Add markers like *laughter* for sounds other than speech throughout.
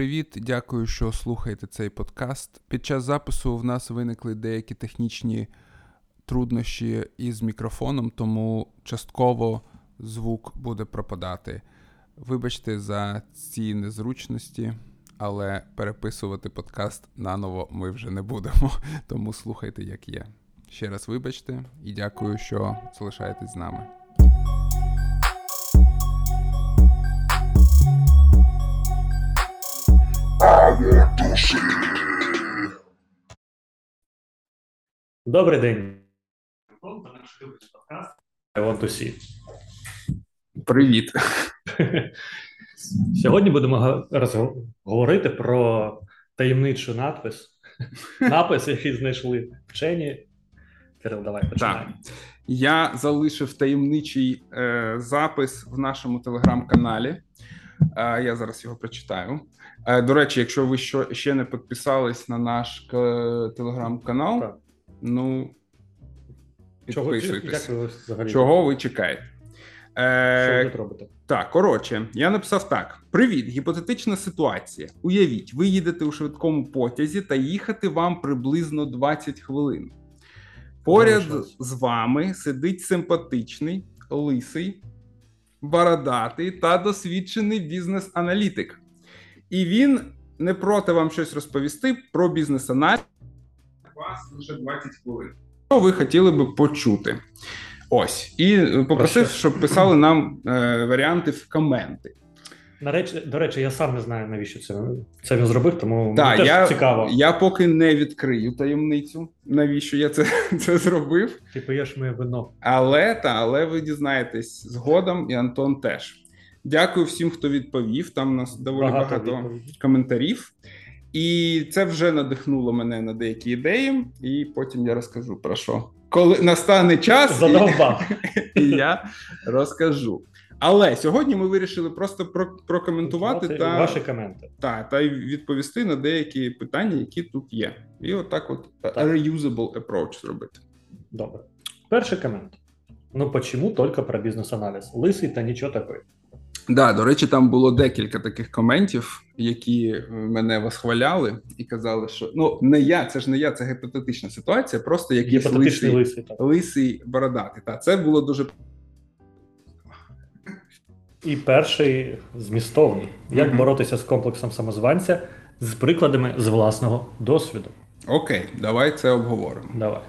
привіт! Дякую, що слухаєте цей подкаст. Під час запису в нас виникли деякі технічні труднощі із мікрофоном, тому частково звук буде пропадати. Вибачте за ці незручності, але переписувати подкаст наново ми вже не будемо, *laughs* тому слухайте, як є. Ще раз вибачте і дякую, що залишаєтесь з нами. Добрий день. I want to see. Привіт. *laughs* Сьогодні будемо говорити про таємничий надпис. *laughs* Напис, який знайшли вчені. Кирил, давай починай. Так. Я залишив таємничий е, запис в нашому телеграм-каналі. Я зараз його прочитаю. До речі, якщо ви ще не підписались на наш телеграм-канал, ну підписуйтесь. Чого, ви Чого ви чекаєте? Е, Що ви робите? Так, коротше, я написав так: Привіт, гіпотетична ситуація. Уявіть, ви їдете у швидкому потязі та їхати вам приблизно 20 хвилин. Поряд з вами сидить симпатичний, лисий, бородатий та досвідчений бізнес-аналітик. І він не проти вам щось розповісти про бізнес-аналіз. У вас лише 20 хвилин. Що ви хотіли би почути? Ось. І попросив, щоб писали нам е, варіанти в коменти. На речі, до речі, я сам не знаю, навіщо це це він зробив, тому да, теж я, цікаво. Я поки не відкрию таємницю, навіщо я це *laughs* це зробив. Ти п'єш моє вино. Але та, але ви дізнаєтесь згодом, і Антон теж. Дякую всім, хто відповів. Там у нас доволі багато, багато коментарів. І це вже надихнуло мене на деякі ідеї, і потім я розкажу про що. Коли настане час, *laughs* і я розкажу. Але сьогодні ми вирішили просто прокоментувати та ваші коменти. Та, та й відповісти на деякі питання, які тут є. І отак, от, от reusable approach зробити. Добре. Перший комент. Ну, почему только про бізнес-аналіз? Лисий та нічого такої. Да, до речі, там було декілька таких коментів, які мене восхваляли і казали, що ну не я, це ж не я, це гіпотетична ситуація. Просто якийсь лисий, лисий, лисий бородатий. Та це було дуже і перший змістовний. Як mm-hmm. боротися з комплексом самозванця з прикладами з власного досвіду? Окей, давай це обговоримо. Давай.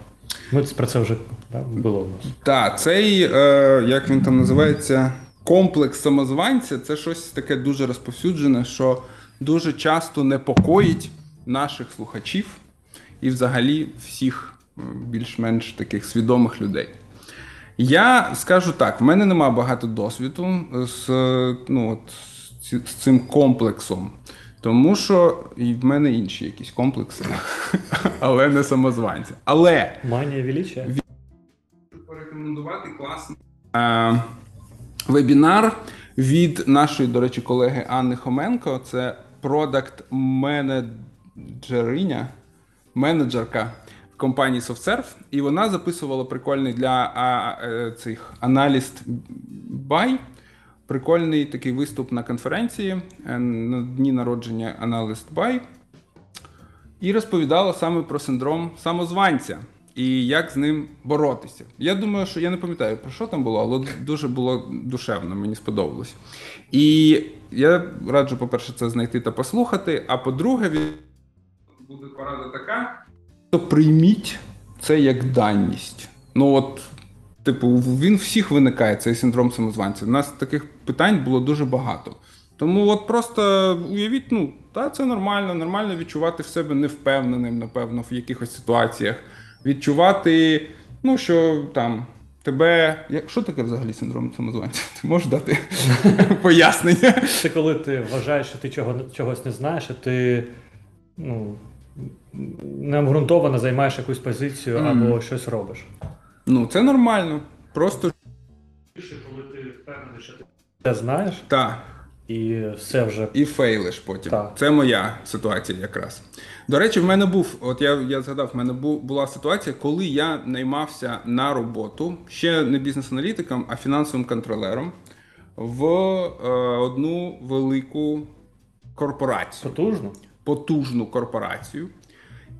Ми про це вже да, було у нас. Так, цей, е, як він там називається, комплекс самозванця це щось таке дуже розповсюджене, що дуже часто непокоїть наших слухачів і взагалі всіх більш-менш таких свідомих людей. Я скажу так: в мене нема багато досвіду з ну, от, з цим комплексом, тому що і в мене інші якісь комплекси, *laughs* але не самозванці. Але Манія величия? порекомендувати класний е, вебінар від нашої, до речі, колеги Анни Хоменко. Це продакт менеджериня, менеджерка компанії SoftServe, і вона записувала прикольний для а, е, цих аналіст Buy, Прикольний такий виступ на конференції е, на дні народження Analyst Buy. І розповідала саме про синдром самозванця і як з ним боротися. Я думаю, що я не пам'ятаю, про що там було, але дуже було душевно, мені сподобалось. І я раджу, по-перше, це знайти та послухати. А по-друге, буде порада така, то прийміть це як даність. Ну от, типу, він всіх виникає, цей синдром самозванця. У нас таких питань було дуже багато. Тому от просто уявіть, ну, та це нормально, нормально відчувати в себе невпевненим, напевно, в якихось ситуаціях. Відчувати, ну, що там. Тебе, що таке взагалі синдром самозванця? Ти можеш дати *laughs* пояснення? Це коли ти вважаєш, що ти чого, чогось не знаєш, а ти ну, необґрунтовано займаєш якусь позицію mm. або щось робиш. Ну, це нормально. Просто коли ти впевнений, що ти це знаєш, Так. і все вже. І фейлиш потім. Так. Це моя ситуація якраз. До речі, в мене був, от я я згадав, в мене був, була ситуація, коли я наймався на роботу ще не бізнес-аналітиком, а фінансовим контролером в е, одну велику корпорацію Потужно. потужну корпорацію.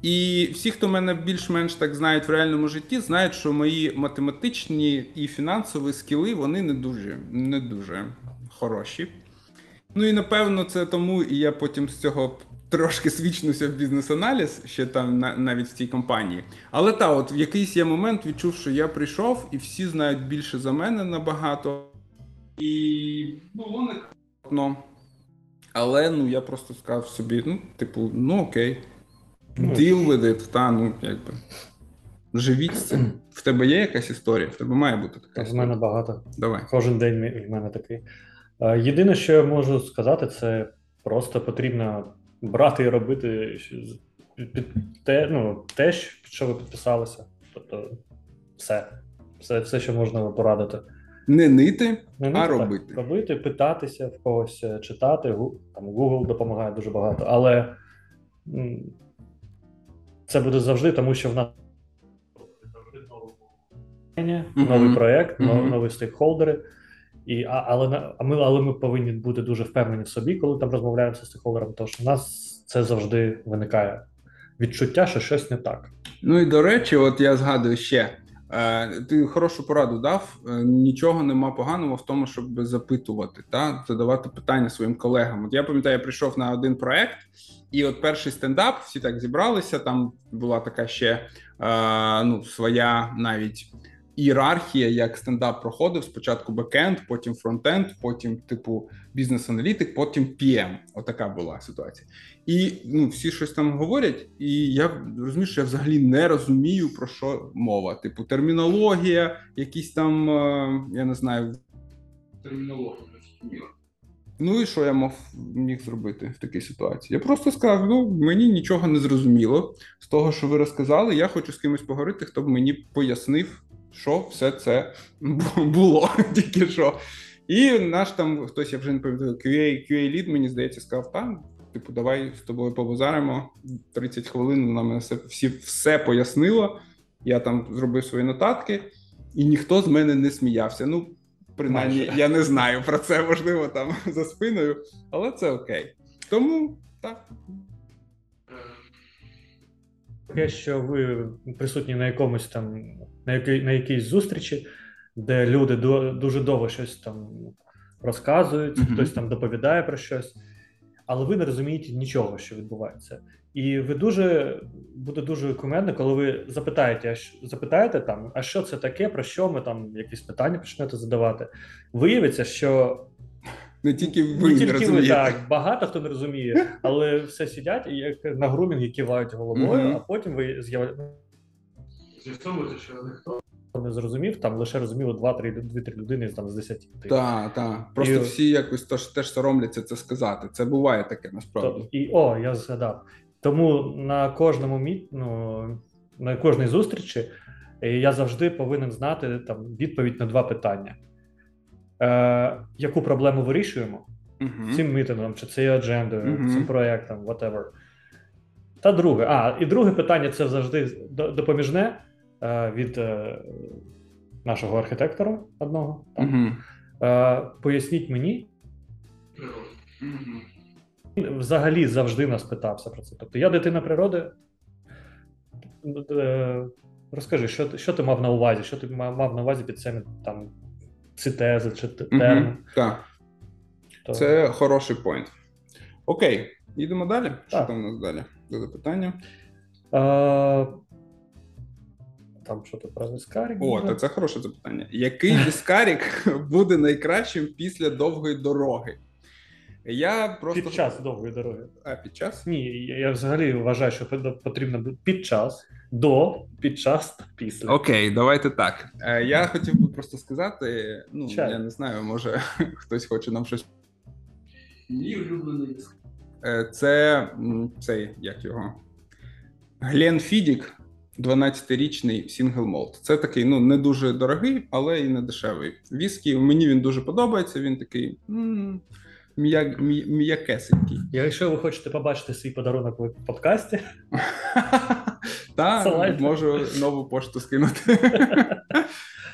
І всі, хто мене більш-менш так знають в реальному житті, знають, що мої математичні і фінансові скіли вони не дуже, не дуже хороші. Ну і напевно, це тому, і я потім з цього трошки свічнуся в бізнес-аналіз, ще там навіть в цій компанії. Але та, от в якийсь я момент відчув, що я прийшов, і всі знають більше за мене набагато. І було некомфортно. Але ну я просто сказав собі: ну, типу, ну окей, Ну, deal with it, та ну якби. Живіть з цим. *clears throat* В тебе є якась історія? В тебе має бути така В мене багато. Давай. Кожен день в мене такий. Е, Єдине, що я можу сказати, це просто потрібно брати і робити під, те, ну, те, що- ви підписалися. Тобто, все. Все, все що можна порадити. Не нити, Не А так, робити. робити, питатися в когось, е, читати. Там Google допомагає дуже багато, але це буде завжди, тому що в нас новий проект, нові стейкхолдери. І, а, але, а ми, але ми повинні бути дуже впевнені в собі, коли там розмовляємо з стейкхолдером, тому що в нас це завжди виникає відчуття, що щось не так. Ну і до речі, от я згадую ще. Е, ти хорошу пораду дав. Е, нічого нема поганого в тому, щоб запитувати та задавати питання своїм колегам. От я пам'ятаю, я прийшов на один проект, і от перший стендап, всі так зібралися. Там була така ще е, ну, своя навіть ієрархія, як стендап проходив. Спочатку бекенд, потім фронтенд, потім, типу, бізнес-аналітик, потім PM. Отака була ситуація. І ну, всі щось там говорять, і я розумію, що я взагалі не розумію, про що мова. Типу, термінологія, якісь там, е, я не знаю, термінологія. Ну і що я мав міг зробити в такій ситуації? Я просто сказав: ну мені нічого не зрозуміло з того, що ви розказали. Я хочу з кимось поговорити, хто б мені пояснив, що все це було *laughs* тільки що. І наш там хтось, я вже не пам'ятаю, QA, QA лід, мені здається, сказав, там, типу, давай з тобою побазаримо 30 хвилин. Вона мене все, всі, все пояснила. Я там зробив свої нотатки, і ніхто з мене не сміявся. Ну, принаймні, Майже. я не знаю про це, можливо, там *laughs* за спиною, але це окей. Тому так. Те, що ви присутні на якомусь там, на, якій, на якійсь зустрічі, де люди дуже довго щось там розказують, Мгм. хтось там доповідає про щось, але ви не розумієте нічого, що відбувається. І ви дуже буде дуже кумедно, коли ви запитаєте, а що, запитаєте там, а що це таке, про що ми там якісь питання почнете задавати. Виявиться, що Не тільки ви не не, тільки ви так, багато хто не розуміє, але все сидять і як на грумінг і кивають головою, Мгм. а потім ви з'являєте. З'ясовується, що ніхто не зрозумів, там лише розуміло 2-3 2-3 людини там з 10. Так, так. Просто І- всі якось теж, теж соромляться це сказати. Це буває таке насправді. То, і о, я згадав. Тому на кожному міт, ну, на кожній зустрічі е, я завжди повинен знати там відповідь на два питання. Е, яку проблему вирішуємо Угу. цим мітингом, чи цією аджендою, Мгм. цим проєктом, whatever. Та друге. А, і друге питання це завжди допоміжне е, від е, нашого архітектора одного. там. Угу. Е, поясніть мені. Він взагалі завжди нас питався про це. Тобто, я дитина природи. Е, Розкажи, що, що ти мав на увазі? Що ти мав на увазі під цими там ці чи те- термін? Так, То- це хороший поінт. Окей, їдемо далі. Що там у нас далі? До запитання. Е, Там що то про вискарі? О, та це хороше запитання. Який віскарік *laughs* буде найкращим після довгої дороги? Я просто Під час довгої дороги. А, під час? Ні, я я взагалі вважаю, що потрібно під час, до, під час та після. Окей, давайте так. Е, Я хотів би просто сказати: ну, Чай. я не знаю, може *laughs* хтось хоче нам щось. Мій улюблений віск. Е, Це цей, як його? Glenfiddich, 12-річний single malt. Це такий, ну, не дуже дорогий, але і не дешевий. Віскі. Мені він дуже подобається. Він такий м, м'я- м'я- м'якесенький. Якщо ви хочете побачити свій подарунок в подкасті, *laughs* Та Салат. можу нову пошту скинути. *laughs*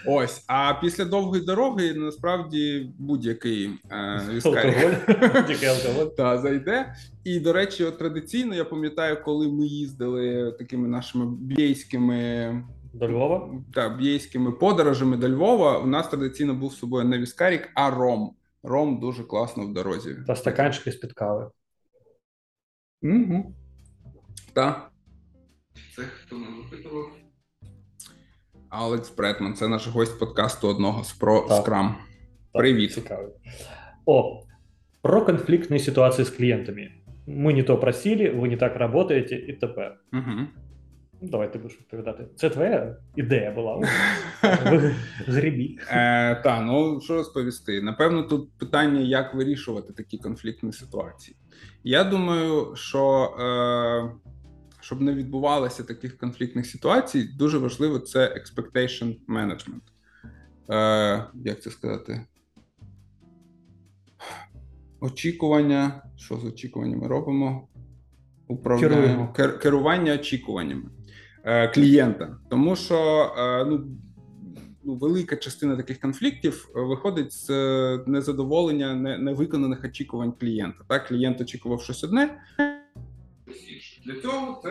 Ось. А після довгої дороги насправді будь-який е, віскарик *laughs* Алкоголь, та зайде. І до речі, от традиційно я пам'ятаю, коли ми їздили такими нашими б'єйськими До Львова. та б'єйськими подорожами до Львова. У нас традиційно був з собою не віскарік, а ром. Ром дуже класно в дорозі. Та стаканчики з-під кави. Угу. Так. Це хто нам випитував? Алекс Бретман, це наш гость подкасту одного з про Так. Scrum. Так, Привіт. Цікаво. О, про конфликтные ситуации с клиентами. Мы не то просили, ви не так работаете і т.п. Угу. Ну, Давай ти будеш відповідати. Це твоя ідея була. *laughs* Грібі. Е, та, ну що розповісти? Напевно, тут питання, як вирішувати такі конфліктні ситуації. Я думаю, що е, щоб не відбувалося таких конфліктних ситуацій, дуже важливо це expectation management. Е, як це сказати? Очікування. Що з очікуваннями робимо? Управляємо керування очікуваннями клієнта. Тому що е, ну, ну, велика частина таких конфліктів е, виходить з е, незадоволення невиконаних очікувань клієнта. Так, клієнт очікував щось одне. Для цього це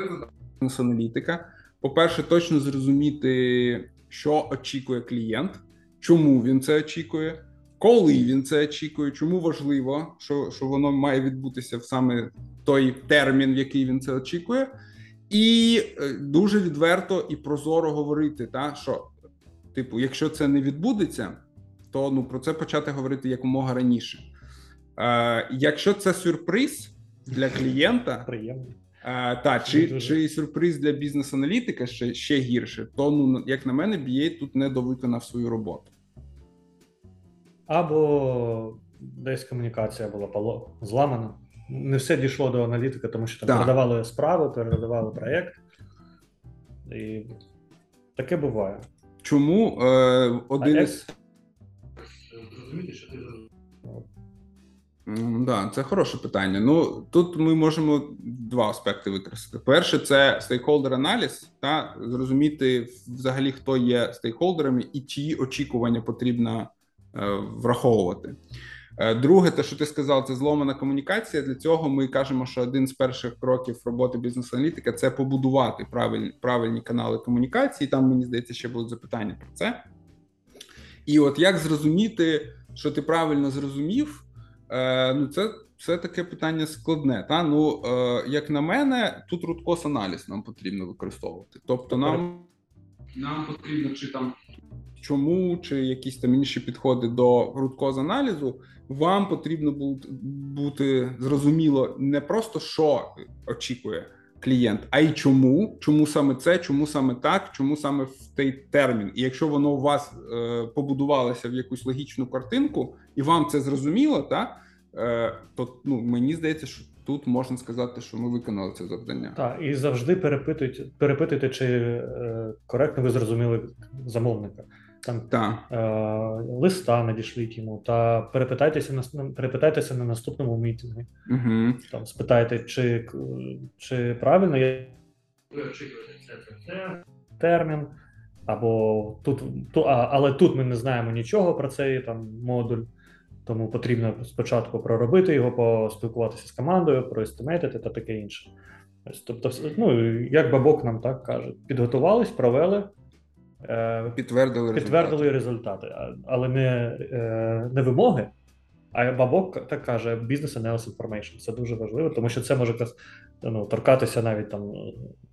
бізнес-аналітика. По-перше, точно зрозуміти, що очікує клієнт, чому він це очікує, коли він це очікує, чому важливо, що, що воно має відбутися в саме той термін, в який він це очікує, і е, дуже відверто і прозоро говорити, та, що, типу, якщо це не відбудеться, то ну, про це почати говорити якомога раніше. Е, якщо це сюрприз для клієнта, Приємно. Е, та, чи, Дуже. чи сюрприз для бізнес-аналітика ще, ще гірше, то, ну, як на мене, BA тут не довиконав свою роботу. Або десь комунікація була зламана. Не все дійшло до аналітика, тому що там Так. передавали справи, передавали проєкт. І таке буває. Чому е, один із. Зрозуміти, що ти. Да, це хороше питання. Ну тут ми можемо два аспекти використати. Перше, це стейкхолдер аналіз, та зрозуміти взагалі, хто є стейкхолдерами і чиї очікування потрібно е, враховувати. Е, Друге, те, що ти сказав, це зломана комунікація. Для цього ми кажемо, що один з перших кроків роботи бізнес-аналітика це побудувати правильні, правильні канали комунікації. Там мені здається, ще будуть запитання про це. І от як зрозуміти, що ти правильно зрозумів, е, ну це, це таке питання складне. Та? Ну, е, як на мене, тут root аналіз нам потрібно використовувати. Тобто, нам, нам потрібно чи там чому, чи якісь там інші підходи до root аналізу, вам потрібно бу- бути зрозуміло не просто що очікує клієнт, а й чому, чому саме це, чому саме так, чому саме в той термін. І якщо воно у вас е, побудувалося в якусь логічну картинку, і вам це зрозуміло, та, е, то ну, мені здається, що тут можна сказати, що ми виконали це завдання. Так, і завжди перепитуйте, перепитуйте, чи е, коректно ви зрозуміли замовника. Там е, листа надішліть йому та перепитайтеся на перепитайтеся на наступному мітингу. Угу. Там спитайте, чи, чи правильно є Ви очікуєте це, це, це. термін, або тут, ту, а, але тут ми не знаємо нічого про цей там модуль. Тому потрібно спочатку проробити його, поспілкуватися з командою, проестимейтити та таке інше. Тобто, ну, як бабок нам так каже, підготувались, провели, Підтвердили підтвердили результати, а- але не, е, не вимоги. А бабок так каже: Business Analysis Information. Це дуже важливо, тому що це може ну, торкатися навіть там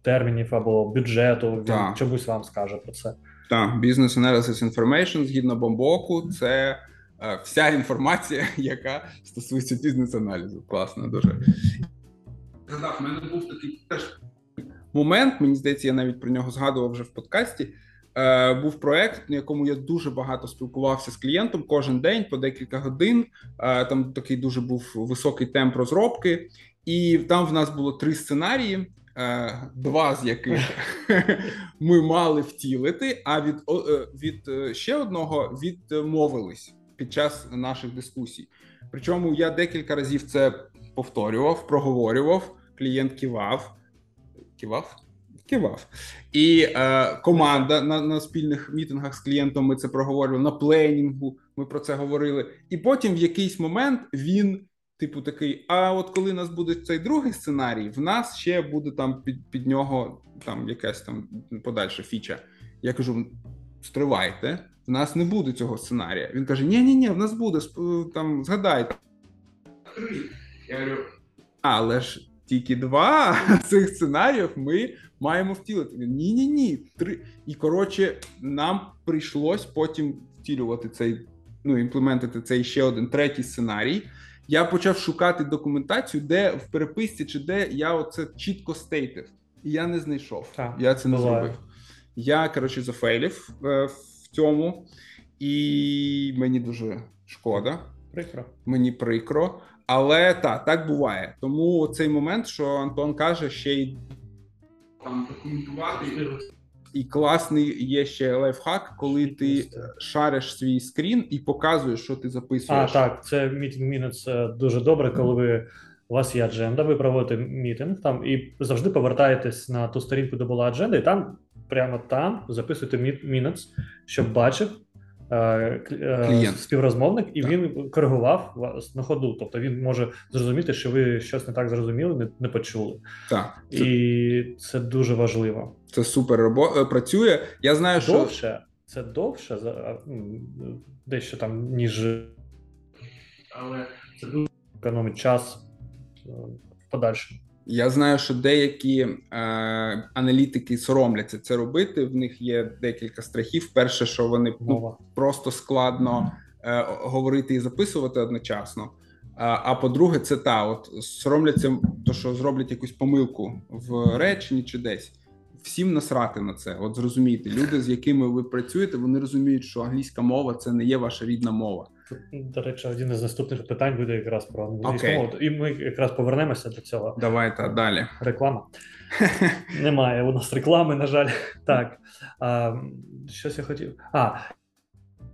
термінів або бюджету. Він Так. чомусь вам скаже про це. Так, Business Analysis Information, згідно бомбоку, це е, вся інформація, *laughs* яка стосується бізнес-аналізу. Класно, дуже. Згадав, в мене був такий теж момент, мені здається, я навіть про нього згадував вже в подкасті. Е, був проект, на якому я дуже багато спілкувався з клієнтом кожен день по декілька годин. Е, там такий дуже був високий темп розробки, і там в нас було три сценарії. е, Два з яких *laughs* ми мали втілити, а від, е, від е, ще одного відмовились під час наших дискусій. Причому я декілька разів це повторював, проговорював, клієнт кивав. Кивав? Кивав. І е, команда на, на спільних мітингах з клієнтом ми це проговорювали, на пленінгу ми про це говорили. І потім в якийсь момент він, типу, такий: а от коли у нас буде цей другий сценарій, в нас ще буде там під, під нього там якась там подальша фіча. Я кажу: стривайте, в нас не буде цього сценарія. Він каже: Ні, ні, ні, в нас буде там, згадайте. Я говорю, Але ж тільки два *laughs* цих сценаріїв ми маємо втілити. Він ні, ні, ні. Три. І коротше, нам прийшлось потім втілювати цей, ну, імплементити цей ще один третій сценарій. Я почав шукати документацію, де в переписці чи де я оце чітко стейтив. І я не знайшов. Так, я це не буває. зробив. Я, коротше, зафейлів е, в цьому, і мені дуже шкода Прикро. мені прикро. Але та, так буває. Тому цей момент, що Антон каже, ще й там документувати. і класний є ще лайфхак, коли ти шариш свій скрін і показуєш, що ти записуєш. А, так, це meeting minutes е, дуже добре, коли ви. У вас є адженда, ви проводите мітинг там і завжди повертаєтесь на ту сторінку, де була адженда, і там прямо там записуєте мі- minutes, щоб бачив Клієнт. співрозмовник, і Так. він коригував вас на ходу. Тобто він може зрозуміти, що ви щось не так зрозуміли, не, не почули. Так, це, І це дуже важливо. це супер робо- е, працює. Я знаю, що Довше, це довше за дещо там, ніж Але це дуже економить час е, в подальшому. Я знаю, що деякі е, аналітики соромляться це робити. В них є декілька страхів. Перше, що вони ну, просто складно е, говорити і записувати одночасно. А, а по-друге, це та от соромляться, то що зроблять якусь помилку в реченні чи десь. Всім насрати на це. От зрозумійте, люди, з якими ви працюєте, вони розуміють, що англійська мова це не є ваша рідна мова. До речі, один із наступних питань буде якраз про англійську Окей. мову. І ми якраз повернемося до цього. Давайте далі. Реклама. *laughs* Немає у нас реклами, на жаль. Так. А, щось я хотів. А,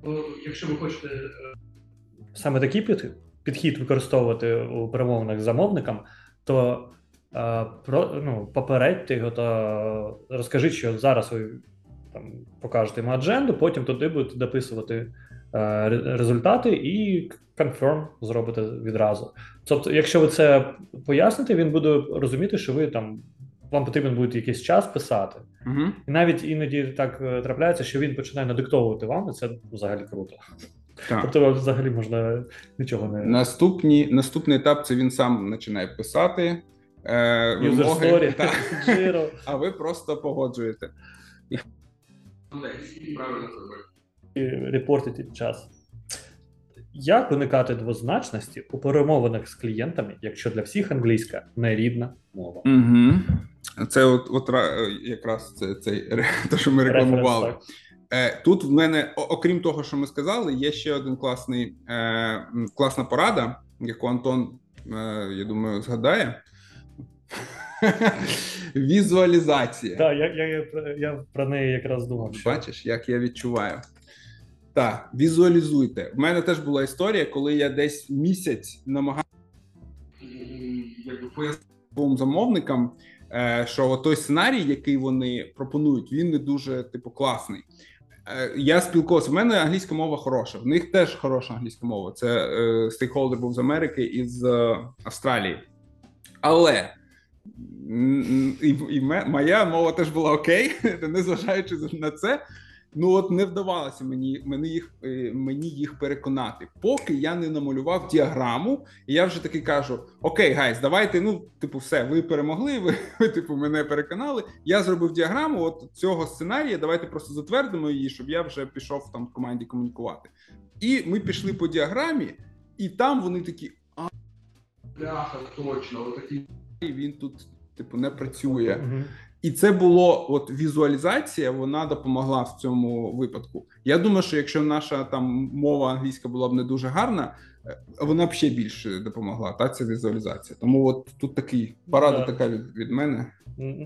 Ну, якщо ви хочете е, саме такий під, підхід використовувати у перемовинах з замовником, то а, про, ну, попередьте його та розкажіть, що зараз ви там, покажете йому адженду, потім туди будете дописувати е, результати і confirm зробите відразу. Тобто, якщо ви це поясните, він буде розуміти, що ви там вам потрібен буде якийсь час писати. Угу. І навіть іноді так е, трапляється, що він починає надиктовувати вам, і це взагалі круто. Так. Тобто вам взагалі можна нічого не Наступні, наступний етап це він сам починає писати. Е, вимоги, *laughs* та, *laughs* а ви просто погоджуєте. правильно зробити. І репортити час. Як уникати двозначності у перемовинах з клієнтами, якщо для всіх англійська не рідна мова? Угу. Це от, от якраз це, цей *laughs* те, що ми рекламували. Е, тут в мене, окрім того, що ми сказали, є ще один класний, е, класна порада, яку Антон, е, я думаю, згадає. *laughs* Візуалізація. Так, я, я, я, про- я про неї якраз думав. Що... Бачиш, як я відчуваю. Так, візуалізуйте. У мене теж була історія, коли я десь місяць намагався пояснити замовникам, е, що той сценарій, який вони пропонують, він не дуже типу класний. Е, Я спілкувався. В мене англійська мова хороша. В них теж хороша англійська мова. Це е, стейкхолдер був з Америки і з е, Австралії. Але і, і моя мова теж була окей, *laughs* незважаючи на це. Ну от не вдавалося мені, мені їх е, мені їх переконати, поки я не намалював діаграму, і я вже таки кажу: Окей, гайз, давайте. Ну, типу, все, ви перемогли. Ви, ви типу мене переконали. Я зробив діаграму от цього сценарія. Давайте просто затвердимо її, щоб я вже пішов там в команді комунікувати. І ми пішли по діаграмі, і там вони такі: а Бляха, точно, отакі. він тут, типу, не працює. І це було от візуалізація, вона допомогла в цьому випадку. Я думаю, що якщо наша там мова англійська була б не дуже гарна, е, вона б ще більше допомогла. Та ця візуалізація. Тому от тут такий порада Да. така від, від мене.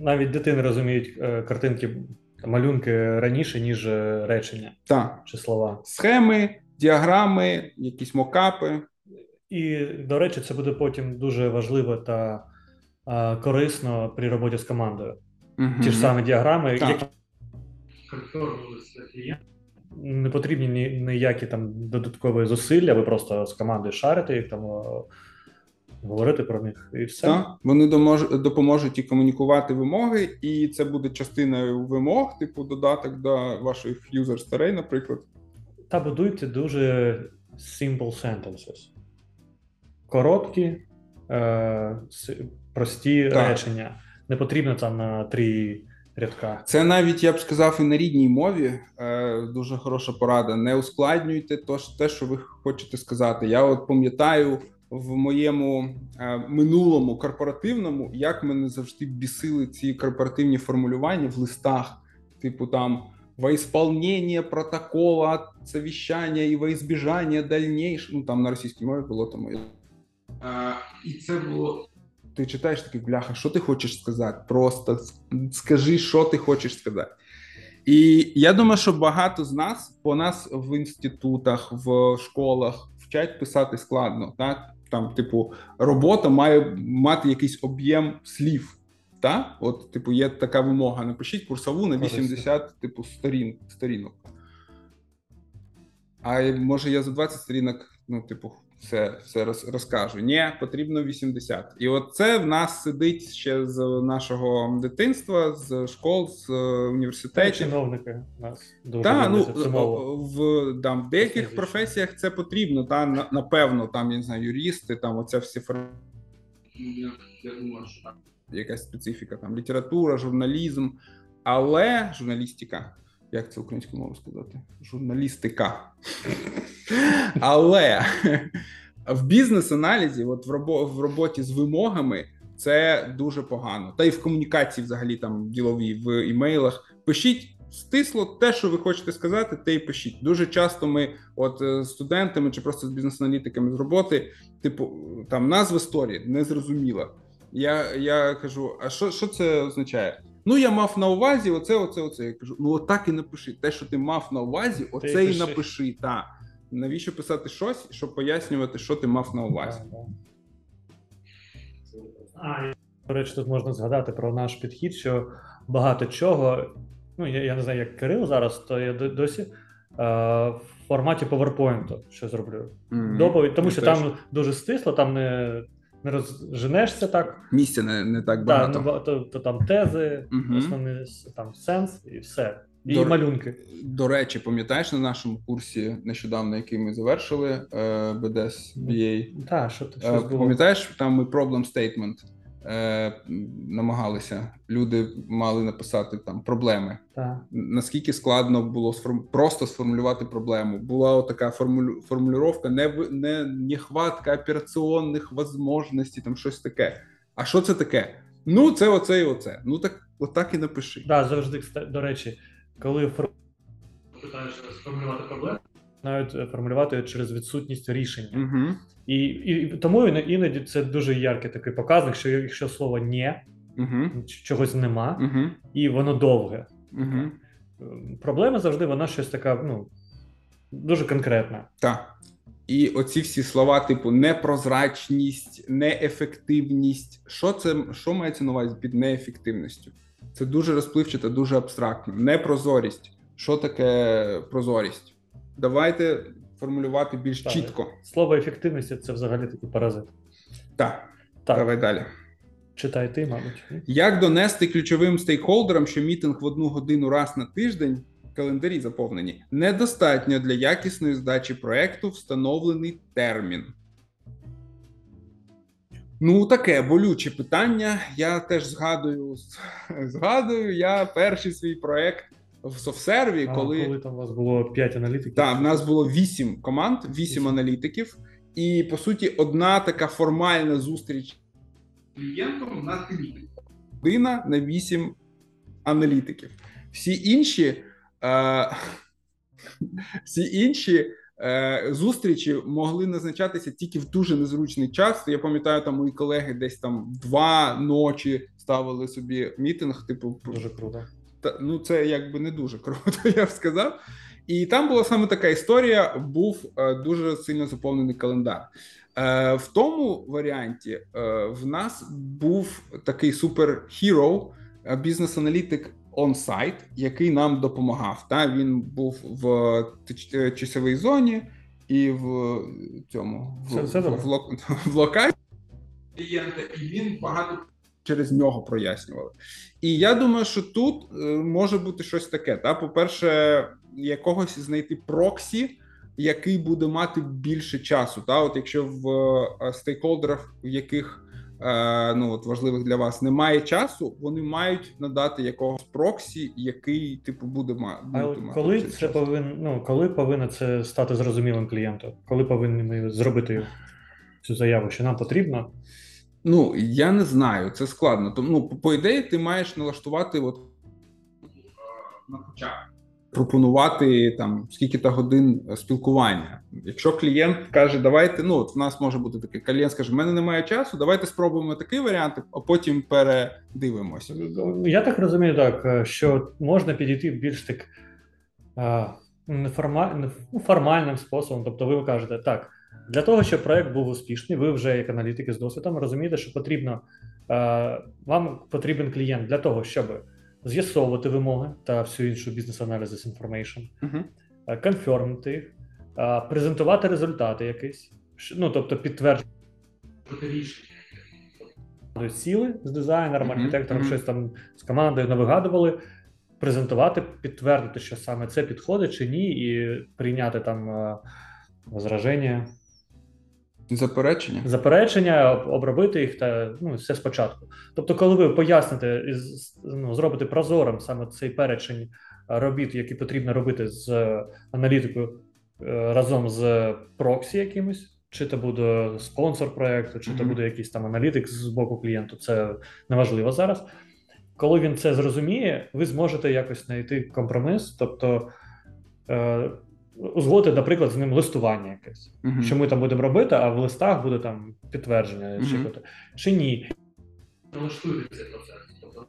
Навіть дитини розуміють е, картинки, малюнки раніше, ніж е, речення Так, чи слова. схеми, діаграми, якісь мокапи. І, до речі, це буде потім дуже важливо та корисно при роботі з командою. Ті ж самі діаграми, Так. які не потрібні ні, ніякі там додаткові зусилля, ви просто з командою шарите їх там е, говорити про них і все. Так, вони домож- допоможуть і комунікувати вимоги, і це буде частиною вимог, типу додаток до ваших user story, наприклад. Та будуйте дуже simple sentences. Короткі, е, прості Так. речення. Не потрібно там на три рядка. Це навіть я б сказав і на рідній мові. Е, дуже хороша порада. Не ускладнюйте то, те, що ви хочете сказати. Я от пам'ятаю в моєму е, минулому корпоративному, як мене завжди бісили ці корпоративні формулювання в листах, типу там. Во исполнение протокола совещания и во избежание дальнейшего. Ну там на російській мові було тому. Е, і це було. Ти читаєш такий бляха, що ти хочеш сказати? Просто скажи, що ти хочеш сказати. І я думаю, що багато з нас по нас в інститутах, в школах вчать писати складно. Так? Там, типу, робота має мати якийсь об'єм слів. Так? От, типу, є така вимога: напишіть курсову на 80 типу, сторін, сторінок. А може я за 20 сторінок, ну, типу, все, все роз, розкажу. Ні, потрібно 80. І от це в нас сидить ще з нашого дитинства, з школ, з е, університетів. чиновники нас дуже Та, ну, в, да, в деяких Звісно. професіях це потрібно, та, на- напевно, там, я не знаю, юристи, там оця всі фор... Я, я думаю, що так. якась специфіка, там література, журналізм, але журналістика. Як це українською мовою сказати? Журналістика. Але в бізнес-аналізі, от в, робо, в роботі з вимогами, це дуже погано. Та й в комунікації, взагалі, там діловій, в імейлах. Пишіть стисло те, що ви хочете сказати, те й пишіть. Дуже часто ми, от е, з студентами чи просто з бізнес-аналітиками з роботи, типу, там назва сторі не зрозуміла. Я, я кажу: а що, що це означає? Ну, я мав на увазі оце, оце, оце. Я кажу: ну, от так і напиши. Те, що ти мав на увазі, оце і пиши. напиши. Та. Навіщо писати щось, щоб пояснювати, що ти мав на увазі? А, до речі, тут можна згадати про наш підхід, що багато чого, ну я, я не знаю, як Кирил зараз, то я досі е, в форматі PowerPoint що зроблю. Мгм. Доповідь, тому Я що теж. там дуже стисло, там не, не розженешся так. місця не, не так багато. ну, ба- то, то там тези, Мгм. основний там сенс і все. І До- малюнки. До речі, пам'ятаєш на нашому курсі нещодавно, який ми завершили, е, BDS BA, Так, що ти Е, щось було. Пам'ятаєш, там ми problem statement е, намагалися. Люди мали написати там проблеми. Так. Наскільки складно було сформ... просто сформулювати проблему? Була така формулю... формулювання не, в- не нехватка операційних можливостей, там щось таке. А що це таке? Ну, це оце і оце. Ну так, отак і напиши. Да, завжди, до речі, коли фор- Питаєшся сформулювати проблему. навіть е, формулювати через відсутність рішення. Угу. І, і тому іноді це дуже яркий такий показник, що якщо слово «нє», Угу. чогось нема, Угу. і воно довге. Угу. Ем, Проблема завжди вона щось така, ну, дуже конкретна. Так. І оці всі слова, типу непрозрачність, неефективність. Що це що мається на увазі під неефективністю? Це дуже розпливчато, дуже абстрактно. Непрозорість. Що таке прозорість? Давайте формулювати більш Так. чітко. Слово ефективності це взагалі такий паразит. Так, Так, давай далі. читай ти, мабуть. Як донести ключовим стейкхолдерам, що мітинг в одну годину раз на тиждень, календарі заповнені, недостатньо для якісної здачі проекту встановлений термін. Ну, таке болюче питання. Я теж згадую, згадую, я перший свій проект в софсерві, А, коли. коли там у вас було 5 аналітиків. Так, в нас було вісім команд, вісім Вісім. аналітиків, і по суті, одна така формальна зустріч Клієнтом на клієнт. година на вісім аналітиків. Всі інші, е, *laughs* всі інші зустрічі могли назначатися тільки в дуже незручний час. Я пам'ятаю, там мої колеги десь там два ночі ставили собі мітинг, типу, Дуже круто. та, ну це якби не дуже круто, *laughs* я б сказав. І там була саме така історія: був е, дуже сильно заповнений календар. Е, в тому варіанті е, в нас був такий супер-хіро, е, бізнес-аналітик on-site, який нам допомагав. Та він був в е, часовій зоні і в цьому в, Це- це в, в, лок- *laughs* в локації клієнта, і він багато через нього прояснювали. І я думаю, що тут е, може бути щось таке. Та, по-перше, якогось знайти проксі, який буде мати більше часу. Та, от якщо в е, стейкхолдерах, в яких ну от важливих для вас немає часу, вони мають надати якогось проксі, який типу буде мати коли це повинно, ну, коли повинно це стати зрозумілим клієнту? Коли повинні ми зробити цю заяву, що нам потрібно? Ну я не знаю, це складно. Тому ну, по, по ідеї, ти маєш налаштувати от е, на початку. Пропонувати там скільки-то годин е, спілкування. Якщо клієнт каже, давайте, ну от в нас може бути таке, клієнт скаже, в мене немає часу, давайте спробуємо такий варіант, а потім передивимося. Я так розумію, так, е, що можна підійти більш так а, неформа- не- ну, формальним способом. Тобто, ви кажете, так, для того, щоб проект був успішний, ви вже як аналітики з досвідом розумієте, що потрібно е, вам потрібен клієнт для того, щоб з'ясовувати вимоги та всю іншу business analysis information, Угу. е, конфермити їх, е, презентувати результати якісь, ну тобто підтверджувати, сіли з дизайнером, архітектором, мгм. щось там з командою навигадували, презентувати, підтвердити, що саме це підходить чи ні, і прийняти там е, возраження, Заперечення. заперечення, обробити їх та ну, все спочатку. Тобто, коли ви поясните і ну, зробите прозорим саме цей перечень робіт, які потрібно робити з аналітикою е, разом з проксі якимось. Чи це буде спонсор проекту, чи це Мгм. буде якийсь там аналітик з боку клієнту, це неважливо зараз. Коли він це зрозуміє, ви зможете якось знайти компроміс, тобто е, узгодити, наприклад, з ним листування якесь Мгм. що ми там будемо робити, а в листах буде там підтвердження чи, Мгм. коти- чи ні. Налаштуйте цей процес. Тобто,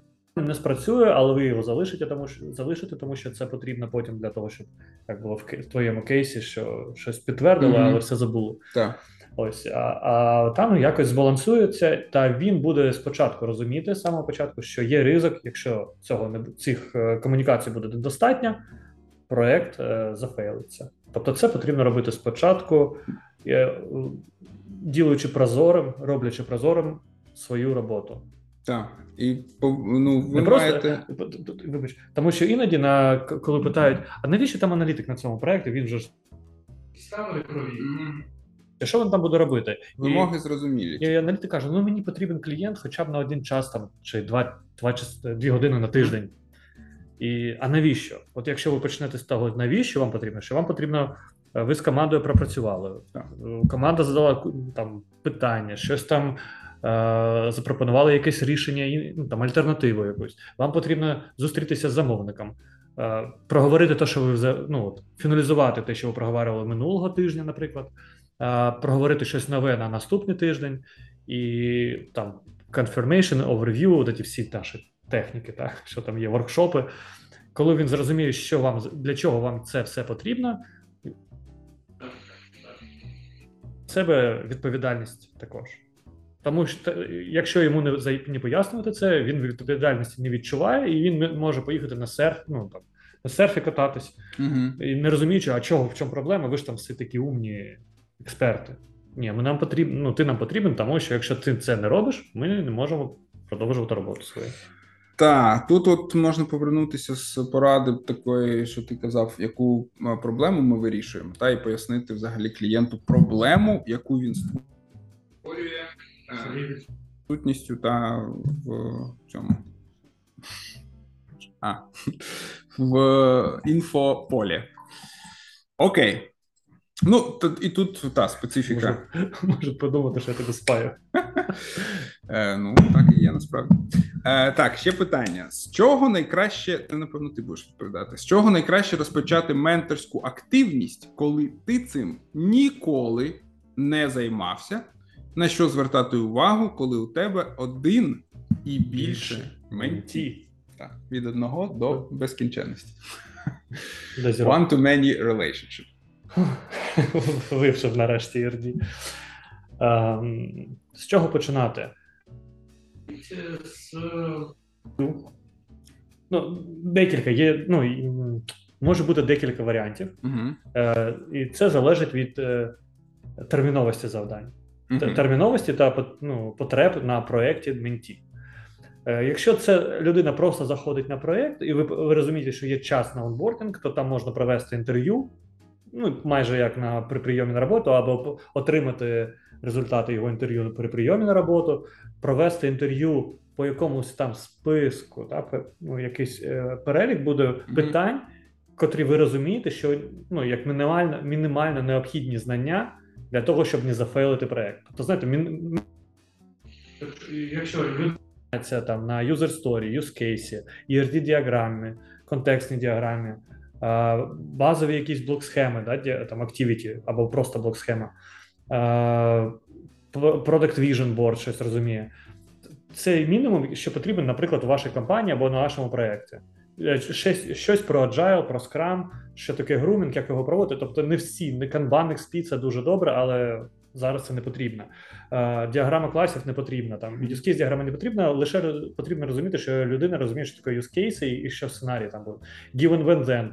Не спрацює, але ви його залишите, тому що залишите, тому що це потрібно потім для того, щоб як було в, в твоєму кейсі, що щось підтвердили, Мгм. але все забуло. Так. Ось а, а там якось збалансується, та він буде спочатку розуміти з самого початку, що є ризик, якщо цього не цих е, комунікацій буде недостатньо, проект е, зафейлиться. Тобто, це потрібно робити спочатку, е, ділаючи прозорим, роблячи прозорим свою роботу. Так. І ну, ви Не просто вибач, тому що іноді на коли питають: а навіщо там аналітик на цьому проекті? Він же ж Ставили крові. Мгм. що він там буде робити? І- Вимоги зрозумілі. І аналітик каже: ну мені потрібен клієнт хоча б на один час там чи два, два дві години на тиждень. І, а навіщо? От якщо ви почнете з того, навіщо вам потрібно, що вам потрібно, е, ви з командою пропрацювали. Е, Команда задала там питання, щось там е, запропонували якесь рішення, ну, там альтернативу якусь. Вам потрібно зустрітися з замовником, е, проговорити те, що ви ну, от, фіналізувати те, що ви проговорювали минулого тижня, наприклад, е, проговорити щось нове на наступний тиждень, і там confirmation, overview, от ці всі наші техніки, так, що там є воркшопи. Коли він зрозуміє, що вам для чого вам це все потрібно, себе відповідальність також. Тому що якщо йому не, за- не пояснювати це, він відповідальності не відчуває, і він може поїхати на серф, ну там на серфі кататись, Угу. і не розуміючи, а чого в чому проблема, ви ж там всі такі умні експерти. Ні, ми нам потрібно, ну ти нам потрібен, тому що якщо ти це не робиш, ми не можемо продовжувати роботу свою. Так, тут от можна повернутися з поради такої, що ти казав, яку е, проблему ми вирішуємо, та і пояснити взагалі клієнту проблему, яку він створює е, сутністю та в цьому. А, в інфополі. Окей. Ну, тут, і тут та специфіка. Може, може подумати, що я тебе спаю. Е, ну, так і є насправді. Е, так, ще питання: з чого найкраще, ти напевно ти будеш відповідати, з чого найкраще розпочати менторську активність, коли ти цим ніколи не займався? На що звертати увагу, коли у тебе один і більше менті? Так, від одного до безкінченності. One to many relationship. Вивчив нарешті ірді. Ем, з чого починати? Це з Ну, Ну, декілька є. Ну, може бути декілька варіантів. Угу. Е, і це залежить від е, терміновості завдань. Т- терміновості та ну, потреб на проєкті менті. Е, Якщо це людина просто заходить на проєкт, і ви, ви розумієте, що є час на онбординг, то там можна провести інтерв'ю, ну майже як на при прийомі на роботу, або отримати результати його інтерв'ю при прийомі на роботу, провести інтерв'ю по якомусь там списку, та, пе- ну, якийсь е, перелік буде питань, котрі ви розумієте, що ну, як мінімально, мінімально необхідні знання для того, щоб не зафейлити проект. Тобто, знаєте, мін, Якщо людина це там на user story, use case, ERD діаграмі, контекстній діаграмі, базові якісь блок-схеми, да, там activity або просто блок-схема, product vision board, щось розуміє. Це мінімум, що потрібен, наприклад, у вашій компанії або на вашому проєкті. Е, Щось, щось про Agile, про Scrum, що таке грумінг, як його проводити. Тобто не всі, не Kanban, XP це дуже добре, але зараз це не потрібно. Е, Діаграма класів не потрібна. Там use case діаграма не потрібна, лише потрібно розуміти, що людина розуміє, що таке use case і, що сценарій там буде. Given when then.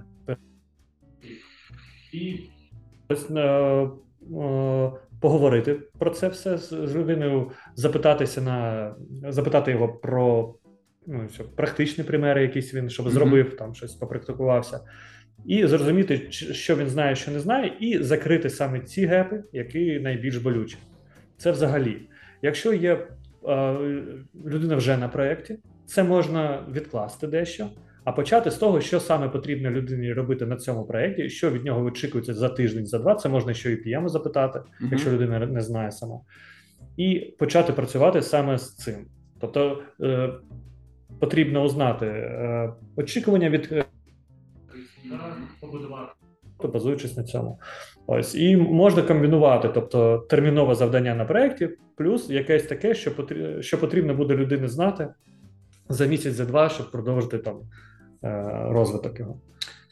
і Ось, е, е, поговорити про це все з, людиною, запитатися на запитати його про ну, що, практичні примери, якісь він щоб Мгм. зробив, там щось попрактикувався, і зрозуміти, що він знає, що не знає, і закрити саме ці гепи, які найбільш болючі. Це взагалі. Якщо є е, людина вже на проєкті, це можна відкласти дещо, а почати з того, що саме потрібно людині робити на цьому проєкті, що від нього очікується за тиждень, за два. Це можна ще і PM запитати, якщо людина не знає сама, і почати працювати саме з цим. Тобто е, потрібно узнати е, очікування від е, побудувати. базуючись на цьому. Ось і можна комбінувати, тобто термінове завдання на проєкті, плюс якесь таке, що потрібно, що потрібно буде людині знати за місяць, за два, щоб продовжити там е, розвиток його.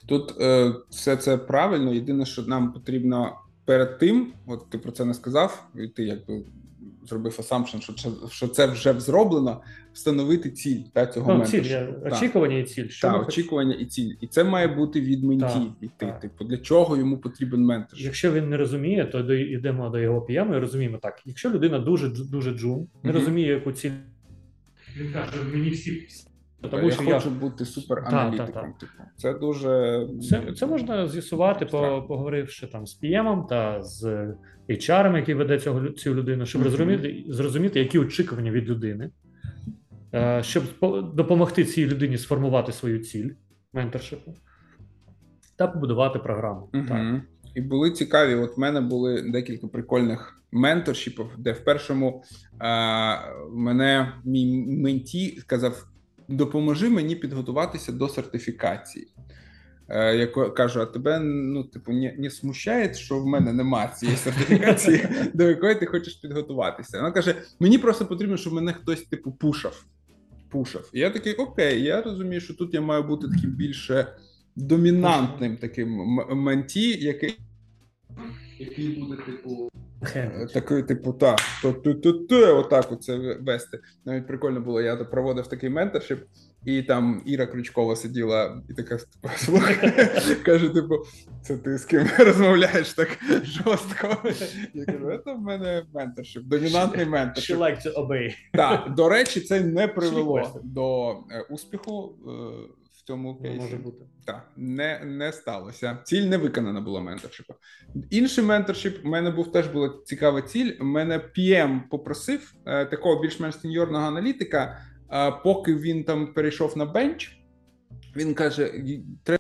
Тут е, все це правильно. Єдине, що нам потрібно перед тим, от ти про це не сказав, і ти якби зробив assumption, що це, що це вже зроблено, встановити ціль та, цього Ну, ціль, є Так. очікування і ціль. Що Так, очікування і ціль. І це має бути від менті йти. Типу, для чого йому потрібен менторшип? Якщо він не розуміє, то до- йдемо до його PM і розуміємо так. Якщо людина дуже дуже джун, не Мгм. розуміє, яку ціль, Він каже, мені всі тому я що хочу я бути супер Так, так, аналітиком. Типу, це дуже Це, це можна з'ясувати, по, поговоривши там з PM та з HR, який веде цього, цю людину, щоб Мгм. зрозуміти, зрозуміти, які очікування від людини, е, щоб по- допомогти цій людині сформувати свою ціль менторшипу та побудувати програму. Угу. Так. І були цікаві. От в мене були декілька прикольних менторшіпів, де в першому а, мене мій менті сказав: допоможи мені підготуватися до сертифікації. Е, Я кажу, а тебе ну, типу, не, не смущає, що в мене немає цієї *laughs* сертифікації, до якої ти хочеш підготуватися. Вона каже: мені просто потрібно, щоб мене хтось типу пушав. Пушав. І я такий, окей, я розумію, що тут я маю бути таким більше домінантним таким менті, який, який буде, типу, такий, типу, так, то ту ту ту отак оце вести. Навіть прикольно було, я проводив такий менторшип, і там Іра Крючкова сиділа і така типу, *laughs* слухає, каже: типу, це ти з ким *laughs* розмовляєш так жорстко. Я кажу, це в мене менторшип, домінантний She менторшип. like to obey. Так, до речі, це не привело до е, успіху е, цьому кейсі. Може бути. Так, не, не сталося. Ціль не виконана була менторшипа. Інший менторшип, у мене був теж була цікава ціль. У мене PM попросив е, такого більш-менш сеньорного аналітика, е, поки він там перейшов на бенч, він каже: «Й- треба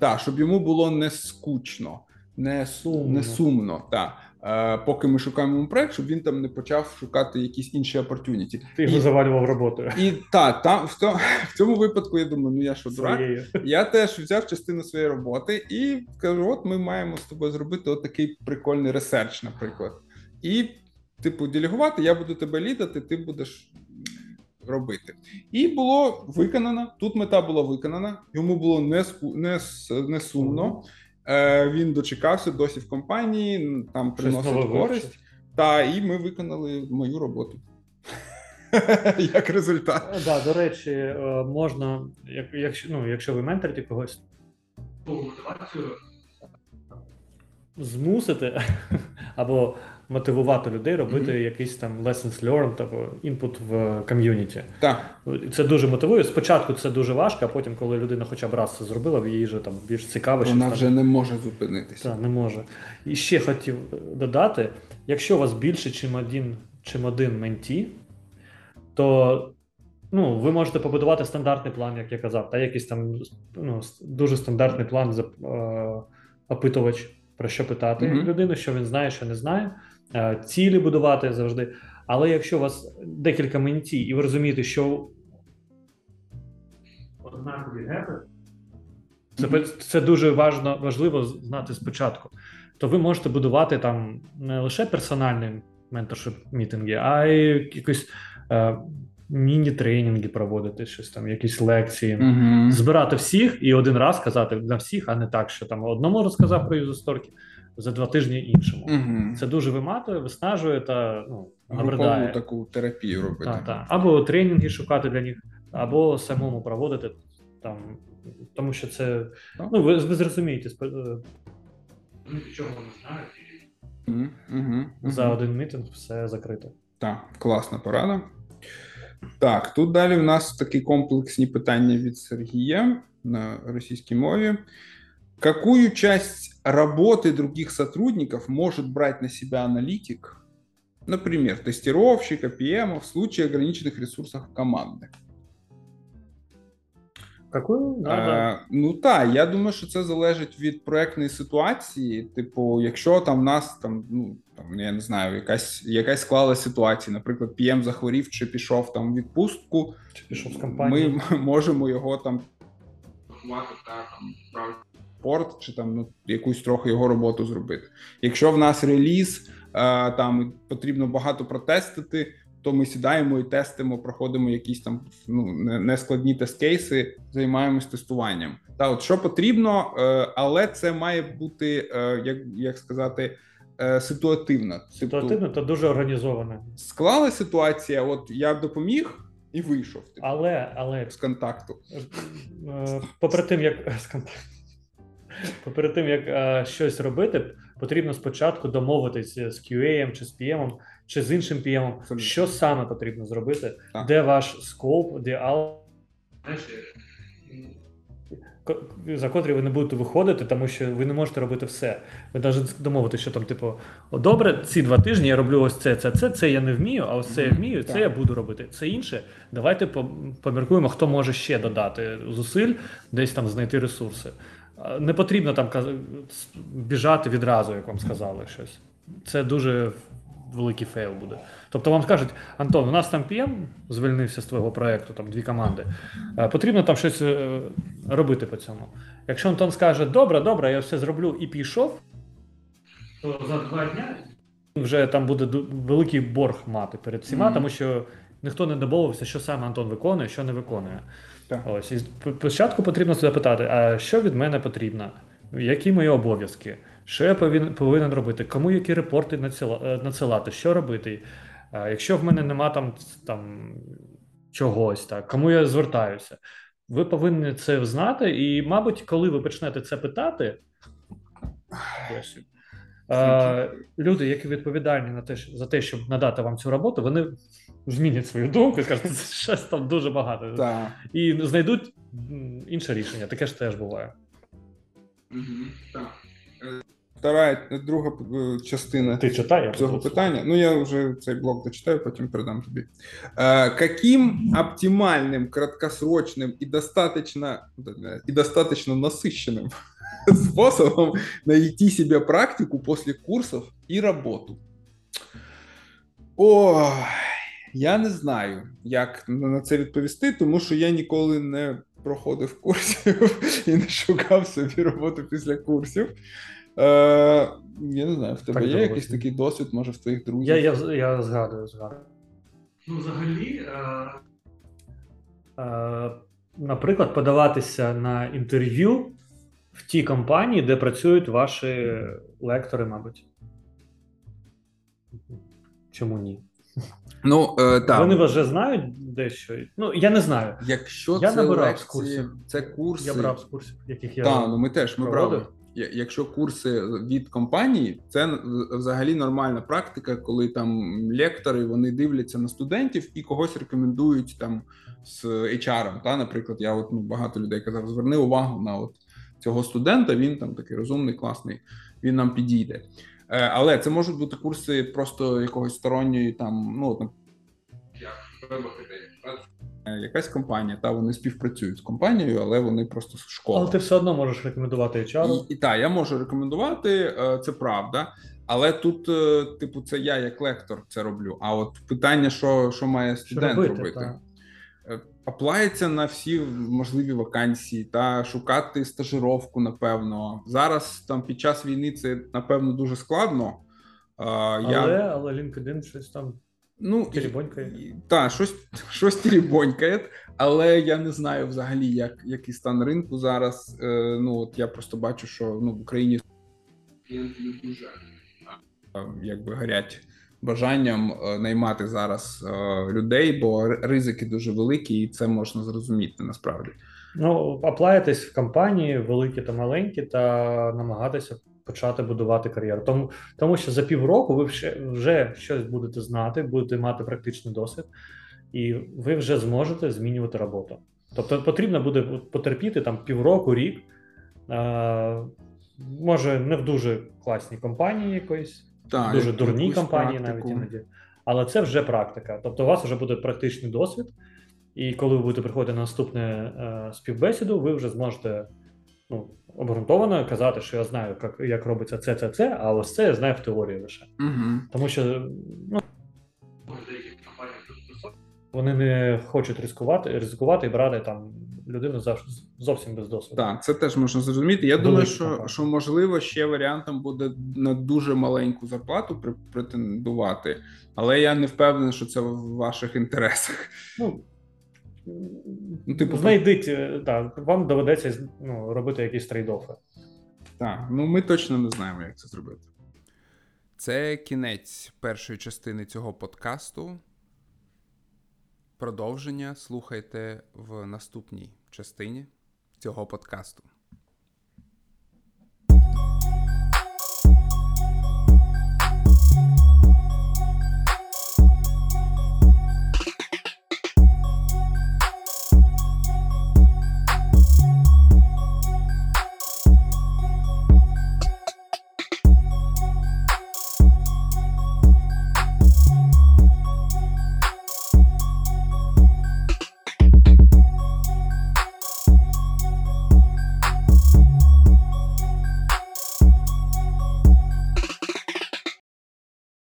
та, щоб йому було не скучно, не Сумно. не сумно. Та. Е, поки ми шукаємо йому проект, щоб він там не почав шукати якісь інші opportunity. Ти його І- завалював роботою. І та, там в, то, в цьому випадку я думаю, ну я що дурак. Я теж взяв частину своєї роботи і кажу: от ми маємо з тобою зробити от такий прикольний ресерч, наприклад. І, типу, делегувати, я буду тебе лідати, ти будеш робити. І було виконано. Тут мета була виконана. Йому було не, не, не сумно. Е, він дочекався досі в компанії, там приносить користь. Та і ми виконали мою роботу. *laughs* як результат. Е, Да, до речі, е, можна, як, якщо, ну, якщо ви менторите когось, змусити *laughs* або мотивувати людей робити якийсь там lessons learned або інпут в ком'юніті. Так. Це дуже мотивує. Спочатку це дуже важко, а потім, коли людина хоча б раз це зробила, їй вже там більш цікаво, Вона вже не може зупинитися. Так, не може. І ще хотів додати: якщо у вас більше, чим один, чим один менті, то ну, ви можете побудувати стандартний план, як я казав, та якийсь там ну, дуже стандартний план за е, опитувач, про що питати Мгм. людину, що він знає, що не знає, цілі будувати завжди. Але якщо у вас декілька менті, і ви розумієте, що Однакові гепи. Це, це дуже важно, важливо знати спочатку. То ви можете будувати там не лише персональні менторшип мітинги, а й якісь е, міні-тренінги проводити, щось там, якісь лекції. Угу. Збирати всіх і один раз казати на всіх, а не так, що там одному розказав про юзесторки, за два тижні іншому. Угу. Це дуже виматує, виснажує та ну, набридає. таку терапію робити. Та, та. Або тренінги шукати для них, або самому проводити там. Тому що це. Так. Ну, ви, ви зрозумієте, спо- е, Вони нічого не знають. Угу. Угу. за один мітинг все закрито. Так, класна порада. Так, тут далі в нас такі комплексні питання від Сергія на російській мові. Какую часть работы других сотрудников может брать на себя аналитик, например, тестировщика, PM в случае ограниченных ресурсов команди? Какую? Да, да. Е, ну так, я думаю, що це залежить від проектної ситуації. Типу, якщо там в нас там, ну там я не знаю, якась якась склалася ситуація, наприклад, PM захворів чи пішов там в відпустку, Чи пішов з компанії? ми *laughs* можемо його там рахувати та там порт чи там ну якусь трохи його роботу зробити. Якщо в нас реліз, е, там потрібно багато протестити. То ми сідаємо і тестимо, проходимо якісь там ну нескладні тест-кейси, займаємось тестуванням. Та от що потрібно, е, але це має бути е, як, як сказати е, ситуативно. Тобто та дуже організоване. склала ситуація, от я допоміг і вийшов типу, Але, але з контакту. попри тим, як з контакту. Попри тим, як е, щось робити, потрібно спочатку домовитися з QA чи з PM, чи з іншим PM, що саме потрібно зробити, Так. де ваш скоп, де ал, за котрий ви не будете виходити, тому що ви не можете робити все. Ви навіть домовитися, що там, типу, «О, добре, ці два тижні я роблю ось це, це, це, це я не вмію, а ось це я вмію, це я буду робити. Це інше. Давайте поміркуємо, хто може ще додати зусиль, десь там знайти ресурси. Не потрібно там біжати відразу, як вам сказали щось. Це дуже великий fail буде. Тобто вам скажуть, Антон, у нас там PM звільнився з твого проекту, там дві команди. Е, Потрібно там щось е, робити по цьому. Якщо Антон скаже, добре, добре, я все зроблю і пішов, то за два дня вже там буде великий борг мати перед всіма, Мгм. тому що ніхто не домовився, що саме Антон виконує, що не виконує. Так. Ось і спочатку потрібно запитати, а що від мене потрібно? Які мої обов'язки? Що я повинен, робити? Кому які репорти е, надсилати? Що робити? Якщо в мене нема там, там чогось, так, кому я звертаюся? Ви повинні це знати, і, мабуть, коли ви почнете це питати, люди, які відповідальні на те, за те, щоб надати вам цю роботу, вони змінять свою думку і скажуть, це щось там дуже багато. Так. І знайдуть м, інше рішення. Таке ж теж буває. Так. Е, Вторая, друга е, частина Ти читай, я цього буду питання. Ну, я вже цей блок дочитаю, потім передам тобі. Е, каким оптимальным, краткосрочным и достаточно, и достаточно насыщенным *laughs* способом найти себе практику после курсов и работу? О, я не знаю, як на це відповісти, тому що я ніколи не проходив курсів *laughs* і не шукав собі роботу після курсів. Е, я не знаю, в тебе Так є довго. якийсь такий досвід, може, в твоїх друзів? Я, я, я згадую, згадую. ну взагалі е, Е, наприклад, подаватися на інтерв'ю в тій компанії, де працюють ваші лектори, мабуть. Чому ні? Ну, е, так. Вони вже знають дещо. Ну, я не знаю. Якщо Я це набирав з лекції, курсів. це курси. Я брав з курсів, яких я. Так, ну ми теж ми проводив. брали. Якщо курси від компанії, це взагалі нормальна практика, коли там лектори вони дивляться на студентів і когось рекомендують там з HR. Та, наприклад, я от ну, багато людей казав, зверни увагу на от цього студента. Він там такий розумний, класний, він нам підійде. Е, Але це можуть бути курси просто якогось сторонньої там, ну вибухи, Е, якась компанія, та вони співпрацюють з компанією, але вони просто школа. Але ти все одно можеш рекомендувати HR. І, і так, я можу рекомендувати, е, це правда. Але тут, типу, це я як лектор це роблю. А от питання, що, що має Що студент робити, робити? Е, Аплається на всі можливі вакансії та шукати стажировку, напевно. Зараз там під час війни це напевно дуже складно. Але, Я, але LinkedIn щось там. ну. Так, щось, *laughs* щось теребонькає, але я не знаю взагалі, як, який стан ринку зараз. Е, ну, от я просто бачу, що ну, в Україні клієнти не дуже якби горять бажанням е, наймати зараз е, людей, бо ризики дуже великі, і це можна зрозуміти насправді. Ну, аплаїтись в компанії, великі та маленькі, та намагатися почати будувати кар'єру. Тому, тому що за півроку ви вже, вже щось будете знати, будете мати практичний досвід, і ви вже зможете змінювати роботу. Тобто потрібно буде потерпіти там півроку, рік. Е, може, не в дуже класній компанії якоїсь, Так, дуже дурні компанії практику. навіть іноді. Але це вже практика. Тобто, у вас вже буде практичний досвід, і коли ви будете приходити на наступне е, співбесіду, ви вже зможете ну, обґрунтовано казати, що я знаю, як, як робиться це, це, це, а ось це я знаю в теорії лише. Угу. Тому що ну, в деяких компаніях вони не хочуть ризикувати, ризикувати і брати там людину завжди зовсім без досвіду. Так, це теж можна зрозуміти. Я Велика думаю, що, компанія. що можливо ще варіантом буде на дуже маленьку зарплату при- претендувати, але я не впевнений, що це в ваших інтересах. Ну, Ну, типу, знайдіть, е, так, вам доведеться ну, робити якісь трейдофи. Так, ну ми точно не знаємо, як це зробити. Це кінець першої частини цього подкасту. Продовження слухайте в наступній частині цього подкасту.